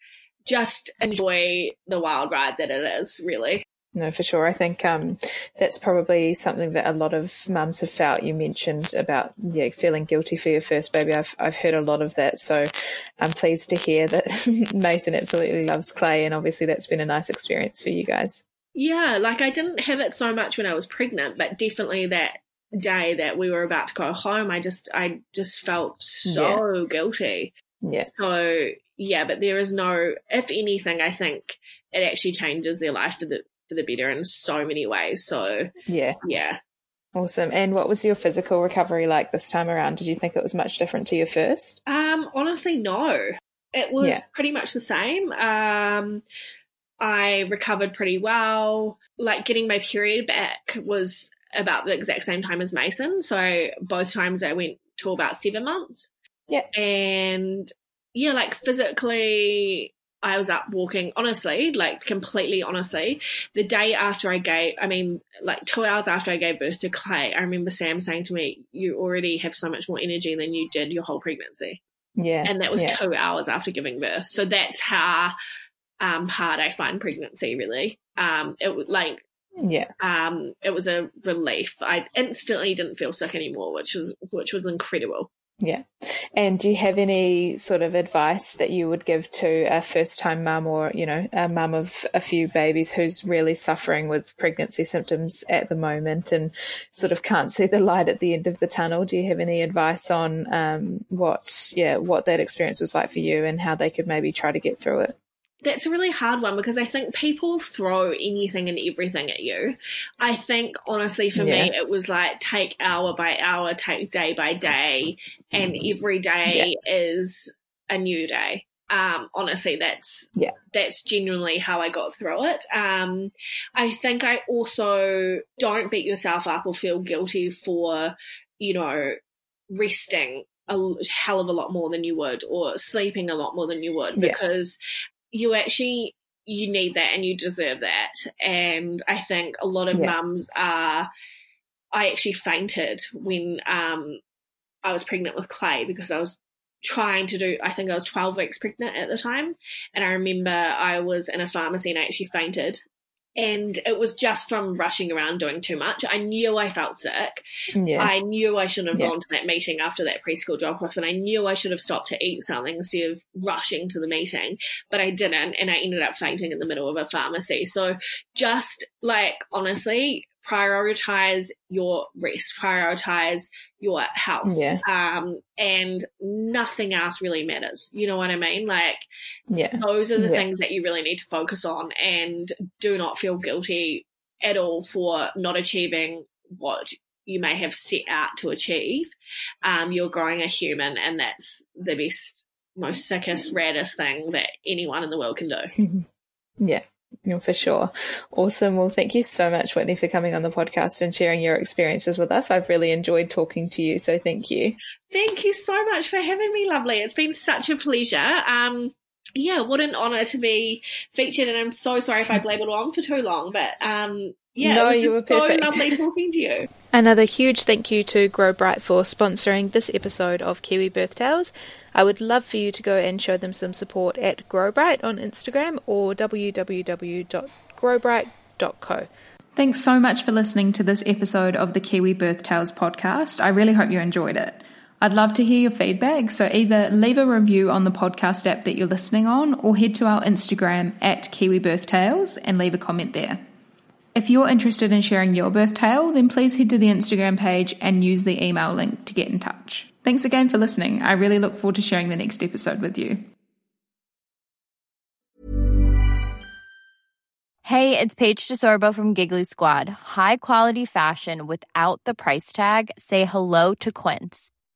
just enjoy the wild ride that it is, really. No, for sure. I think um, that's probably something that a lot of mums have felt. You mentioned about yeah, feeling guilty for your first baby. I've I've heard a lot of that, so I'm pleased to hear that Mason absolutely loves Clay, and obviously that's been a nice experience for you guys. Yeah, like I didn't have it so much when I was pregnant, but definitely that day that we were about to go home, I just I just felt so yeah. guilty. Yeah. So yeah, but there is no if anything, I think it actually changes their life for the for the better in so many ways. So yeah. Yeah. Awesome. And what was your physical recovery like this time around? Did you think it was much different to your first? Um, honestly, no. It was yeah. pretty much the same. Um, I recovered pretty well. Like getting my period back was about the exact same time as Mason. So both times I went to about seven months. Yeah. And yeah, like physically, I was up walking, honestly, like completely honestly. The day after I gave, I mean, like two hours after I gave birth to Clay, I remember Sam saying to me, You already have so much more energy than you did your whole pregnancy. Yeah. And that was yeah. two hours after giving birth. So that's how um, hard I find pregnancy. Really, um, it was like yeah, um, it was a relief. I instantly didn't feel sick anymore, which was which was incredible. Yeah. And do you have any sort of advice that you would give to a first time mum or, you know, a mum of a few babies who's really suffering with pregnancy symptoms at the moment and sort of can't see the light at the end of the tunnel? Do you have any advice on um, what, yeah, what that experience was like for you and how they could maybe try to get through it? That's a really hard one because I think people throw anything and everything at you. I think honestly for yeah. me it was like take hour by hour, take day by day, and every day yeah. is a new day. Um, honestly, that's yeah, that's genuinely how I got through it. Um, I think I also don't beat yourself up or feel guilty for, you know, resting a hell of a lot more than you would or sleeping a lot more than you would because you actually you need that and you deserve that. And I think a lot of yeah. mums are. I actually fainted when um, I was pregnant with Clay because I was trying to do. I think I was twelve weeks pregnant at the time, and I remember I was in a pharmacy and I actually fainted. And it was just from rushing around doing too much. I knew I felt sick. Yeah. I knew I shouldn't have Yeah. gone to that meeting after that preschool drop off, and I knew I should have stopped to eat something instead of rushing to the meeting, but I didn't, and I ended up fainting in the middle of a pharmacy. So just like honestly, prioritize your rest, prioritize your health, Yeah. um, and nothing else really matters. You know what I mean? Like Yeah. those are the Yeah. things that you really need to focus on and do not feel guilty at all for not achieving what you may have set out to achieve. Um, you're growing a human and that's the best, most sickest, raddest thing that anyone in the world can do. Yeah, yeah, for sure. Awesome. Well, thank you so much, Whitney, for coming on the podcast and sharing your experiences with us. I've really enjoyed talking to you. So thank you. Thank you so much for having me, lovely. It's been such a pleasure. Um, yeah, what an honor to be featured, and I'm so sorry if I blabbered on for too long, but um, yeah, No, it was you just were so lovely talking to you. Another huge thank you to Grow Bright for sponsoring this episode of Kiwi Birth Tales. I would love for you to go and show them some support at Grow Bright on Instagram or www.growbright.co. Thanks so much for listening to this episode of the Kiwi Birth Tales podcast. I really hope you enjoyed it. I'd love to hear your feedback, so either leave a review on the podcast app that you're listening on or head to our Instagram at Kiwi Birth Tales and leave a comment there. If you're interested in sharing your birth tale, then please head to the Instagram page and use the email link to get in touch. Thanks again for listening. I really look forward to sharing the next episode with you. Hey, it's Paige DeSorbo from Giggly Squad. High quality fashion without the price tag. Say hello to Quince.